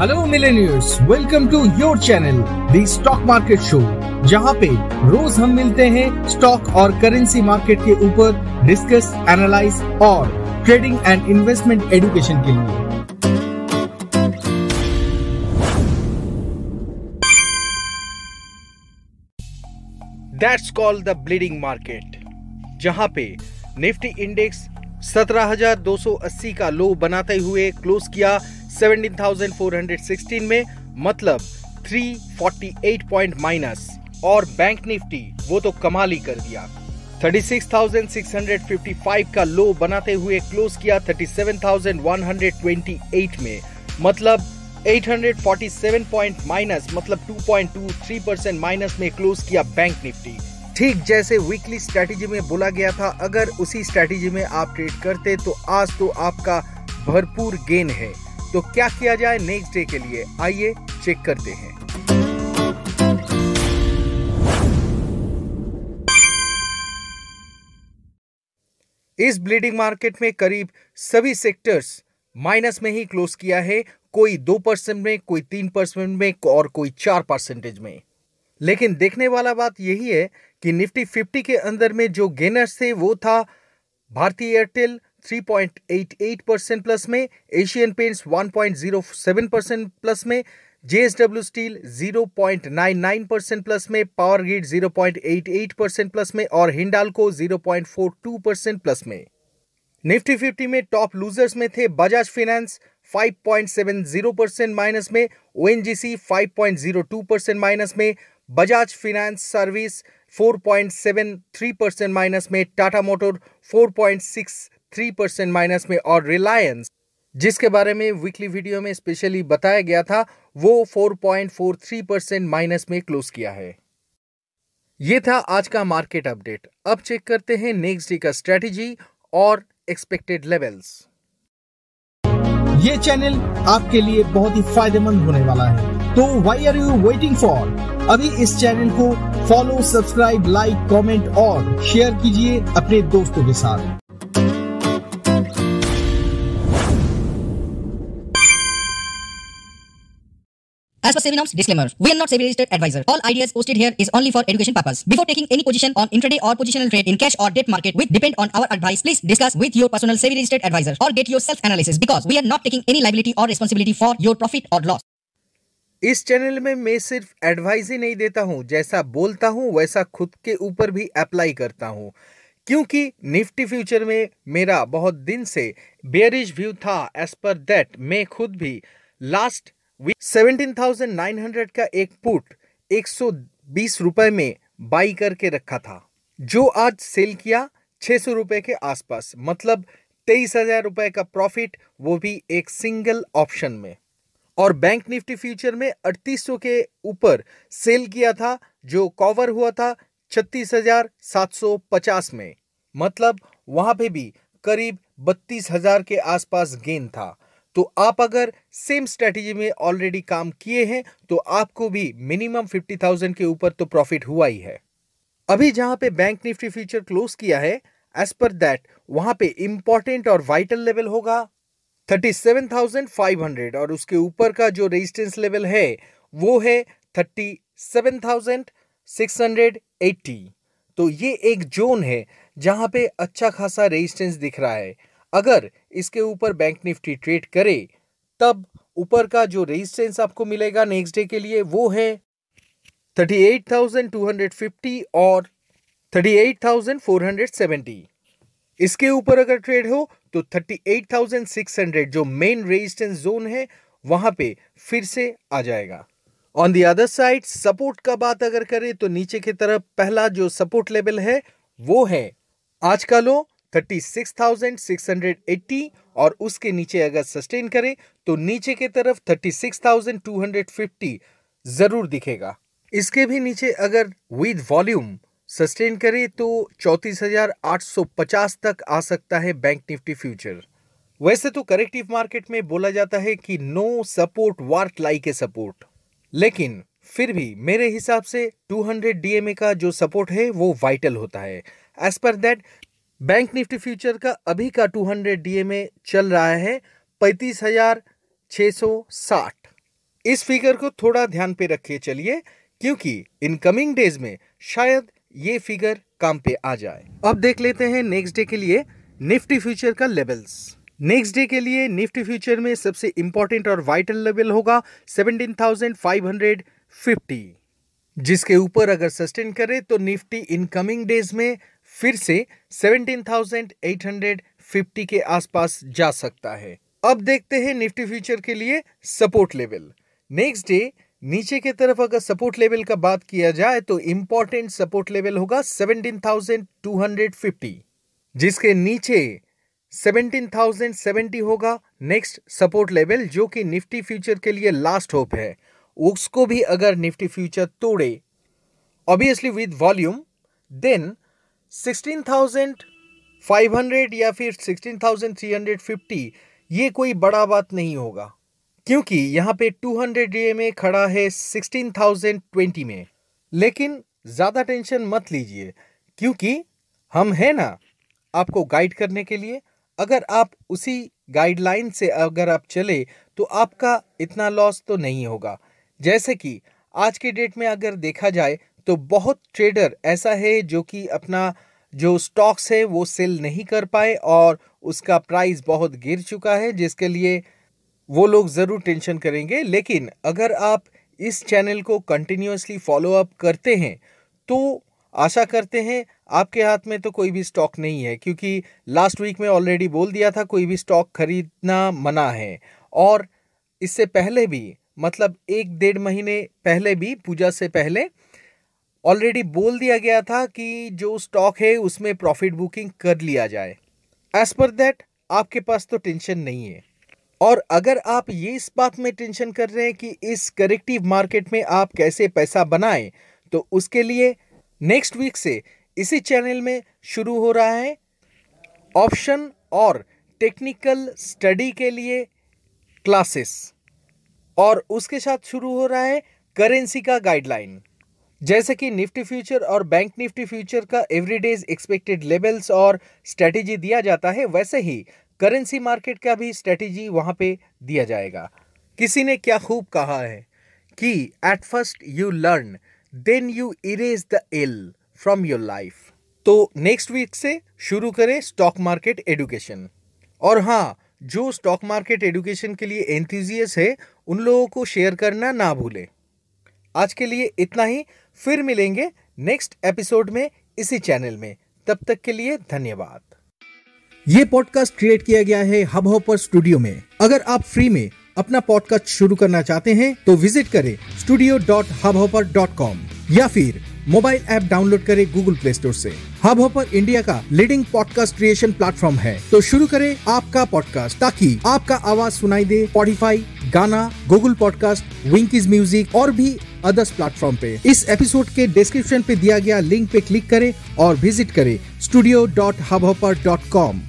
Hello millionaires welcome to your channel the stock market show जहाँ पे रोज हम मिलते हैं स्टॉक और करेंसी मार्केट के ऊपर डिस्कस एनालाइज और ट्रेडिंग एंड इन्वेस्टमेंट एजुकेशन के लिए। That's called the bleeding market जहाँ पे निफ्टी इंडेक्स 17,280 का लो बनाते हुए क्लोज किया 17,416 में मतलब 348 पॉइंट माइनस। और बैंक निफ्टी वो तो कमाल ही कर दिया। 36,655 का लो बनाते हुए क्लोज किया 37,128 में। मतलब 847 पॉइंट माइनस मतलब 2.23 परसेंट माइनस में क्लोज किया बैंक निफ्टी। ठीक जैसे वीकली स्ट्रेटेजी में बोला गया था अगर उसी स्ट्रेटेजी में आप ट्रेड करते तो आज तो आपका भरपूर गेन है। तो क्या किया जाए नेक्स्ट डे के लिए? आइए चेक करते हैं। इस ब्लीडिंग मार्केट में करीब सभी सेक्टर्स माइनस में ही क्लोज किया है, कोई दो परसेंट में, कोई तीन परसेंट में और कोई चार परसेंटेज में। लेकिन देखने वाला बात यही है कि निफ्टी 50 के अंदर में जो गेनर्स थे, वो था भारतीय एयरटेल 3.88 परसेंट प्लस में एशियन पेंट्स 1.07 परसेंट प्लस में जेएसडब्ल्यू स्टील 0.99 परसेंट प्लस में पावर ग्रिड 0.88 परसेंट प्लस में और हिंडालको 0.42 परसेंट प्लस में। निफ्टी 50 में टॉप लूजर्स में थे बजाज फाइनेंस 5.70 परसेंट माइनस में ओएनजीसी 5.02 परसेंट माइनस में Bajaj finance service 4.73 percent minus में टाटा मोटर 4.63 परसेंट माइनस में और रिलायंस, जिसके बारे में वीकली वीडियो में स्पेशली बताया गया था, वो 4.43 परसेंट माइनस में क्लोज किया है। ये था आज का मार्केट अपडेट अब चेक करते हैं नेक्स्ट डे का स्ट्रेटेजी और एक्सपेक्टेड लेवल्स ये चैनल आपके लिए बहुत ही फ़ायदेमंद होने वाला है। तो why are you waiting for अभी इस चैनल को फॉलो सब्सक्राइब लाइक कमेंट और शेयर कीजिए अपने दोस्तों के साथ। As per SEBI norms, disclaimer, we are not SEBI registered advisor. All ideas posted here is only for education purpose. Before taking any position on intraday or positional trade in cash or debt market which depend on our advice, please discuss with your personal SEBI registered advisor or get your self analysis because we are not taking any liability or responsibility for your profit or loss. इस channel में मैं सिर्फ़ advice ही नहीं देता हूँ जैसा बोलता हूँ वैसा खुद के ऊपर भी अप्लाई करता हूँ क्योंकि निफ्टी फ्यूचर में मेरा बहुत दिन से बेरिश व्यू था एज पर दैट मैं खुद भी लास्ट वीक 17,900 का एक पुट 120 रुपए में बाई करके रखा था जो आज सेल किया 600 रुपए के आसपास मतलब तेईस हज़ार रुपए का प्रॉफिट वो भी एक सिंगल ऑप्शन में। और बैंक निफ्टी फ्यूचर में 3800 के ऊपर सेल किया था जो कवर हुआ था 36,750 में। मतलब वहाँ पे भी करीब बत्तीस हज़ार के आसपास गेन था। तो आप अगर सेम स्ट्रेटेजी में ऑलरेडी काम किए हैं तो आपको भी मिनिमम 50,000 के ऊपर तो प्रॉफिट हुआ ही है। अभी जहाँ पे बैंक निफ्टी फ्यूचर क्लोज किया है एज पर दैट वहाँ पे इंपॉर्टेंट और वाइटल लेवल होगा 37,500 और उसके ऊपर का जो रेजिस्टेंस लेवल है वो है 37,680 तो ये एक जोन है जहाँ पे अच्छा खासा रेजिस्टेंस दिख रहा है। अगर इसके ऊपर बैंक निफ्टी ट्रेड करे तब ऊपर का जो रेजिस्टेंस आपको मिलेगा नेक्स्ट डे के लिए वो है 38,250 और 38,470 इसके ऊपर अगर ट्रेड हो तो 38,600 जो मेन रेजिस्टेंस जोन है वहाँ पे फिर से आ जाएगा। On the other side support का बात अगर करें तो नीचे की तरफ़ पहला जो सपोर्ट लेवल है वो है आज का लो 36,680 और उसके नीचे अगर सस्टेन करें तो नीचे की तरफ़ 36,250 ज़रूर दिखेगा। इसके भी नीचे अगर विद वॉल्यूम सस्टेन करे तो 34,850 तक आ सकता है बैंक निफ्टी फ्यूचर वैसे तो करेक्टिव मार्केट में बोला जाता है कि no support what like a support लेकिन फिर भी मेरे हिसाब से 200 डीएमए का जो सपोर्ट है वो वाइटल होता है। As per that bank Nifty future का अभी का 200 डीएमए चल रहा है पैंतीस हज़ार सौ साठ। इस फिगर को थोड़ा ध्यान पे रखिए चलिए क्योंकि इन कमिंग डेज़ में शायद ये फिगर काम पे आ जाए। अब देख लेते हैं नेक्स्ट डे के लिए निफ्टी फ्यूचर का लेवल्स नेक्स्ट डे के लिए निफ्टी फ्यूचर में सबसे इंपॉर्टेंट और वाइटल लेवल होगा 17,550 जिसके ऊपर अगर सस्टेन करे तो निफ्टी इन कमिंग डेज़ में फिर से 17,850 के आसपास जा सकता है। अब देखते हैं निफ्टी फ्यूचर के लिए सपोर्ट लेवल। नेक्स्ट डे नीचे की तरफ़ अगर सपोर्ट लेवल का बात किया जाए तो इंपॉर्टेंट सपोर्ट लेवल होगा 17,250 जिसके नीचे 17,070 होगा नेक्स्ट सपोर्ट लेवल जो कि निफ्टी फ्यूचर के लिए लास्ट होप है। उसको भी अगर निफ्टी फ्यूचर तोड़े ऑब्वियसली विद वॉल्यूम देन 16,500 या फिर 16,350 ये कोई बड़ा बात नहीं होगा क्योंकि यहाँ पे 200 डे में खड़ा है 16,020 में। लेकिन ज़्यादा टेंशन मत लीजिए क्योंकि हम हैं ना आपको गाइड करने के लिए। अगर आप उसी गाइडलाइन से अगर आप चले तो आपका इतना लॉस तो नहीं होगा। जैसे कि आज के डेट में अगर देखा जाए तो बहुत ट्रेडर ऐसा है जो कि अपना जो स्टॉक्स है, वो सेल नहीं कर पाए और उसका प्राइस बहुत गिर चुका है, जिसके लिए वो लोग ज़रूर टेंशन करेंगे। लेकिन अगर आप इस चैनल को कंटिन्यूसली फॉलो अप करते हैं तो आशा करते हैं आपके हाथ में तो कोई भी स्टॉक नहीं है, क्योंकि लास्ट वीक में ऑलरेडी बोल दिया था कोई भी स्टॉक खरीदना मना है। और इससे पहले भी मतलब एक डेढ़ महीने पहले भी, पूजा से पहले ऑलरेडी बोल दिया गया था कि जो स्टॉक है, उसमें प्रॉफिट बुकिंग कर लिया जाए। एज पर दैट आपके पास तो टेंशन नहीं है। और अगर आप ये इस बात में टेंशन कर रहे हैं कि इस करेक्टिव मार्केट में आप कैसे पैसा बनाएँ तो उसके लिए नेक्स्ट वीक से इसी चैनल में शुरू हो रहा है ऑप्शन और टेक्निकल स्टडी के लिए क्लासेस और उसके साथ शुरू हो रहा है करेंसी का गाइडलाइन जैसे कि निफ्टी फ्यूचर और बैंक निफ्टी फ्यूचर का एवरीडेज एक्सपेक्टेड लेवल्स और स्ट्रेटेजी दिया जाता है, वैसे ही करेंसी मार्केट का भी स्ट्रेटेजी वहाँ पे दिया जाएगा। किसी ने क्या खूब कहा है कि at first you learn then you erase the ill from your life तो नेक्स्ट वीक से शुरू करें स्टॉक मार्केट एडुकेशन और हाँ जो स्टॉक मार्केट एडुकेशन के लिए एंथुजियस है, उन लोगों को शेयर करना ना भूलें। आज के लिए इतना ही। फिर मिलेंगे नेक्स्ट एपिसोड में इसी चैनल में। तब तक के लिए धन्यवाद। ये पॉडकास्ट क्रिएट किया गया है हब हॉपर स्टूडियो में। अगर आप फ्री में अपना पॉडकास्ट शुरू करना चाहते हैं तो विज़िट करें studio dot Hubhopper dot com या फिर मोबाइल ऐप डाउनलोड करें गूगल प्ले स्टोर से। हब हॉपर इंडिया का लीडिंग पॉडकास्ट क्रिएशन प्लेटफॉर्म है। तो शुरू करें आपका पॉडकास्ट ताकि आपका आवाज़ सुनाई दे स्पॉटिफाई गाना गूगल पॉडकास्ट विंकीज म्यूज़िक और भी अदर्स प्लेटफॉर्म पे. इस एपिसोड के डिस्क्रिप्शन पे दिया गया लिंक पे क्लिक करें और विज़िट करें studio dot hub dot com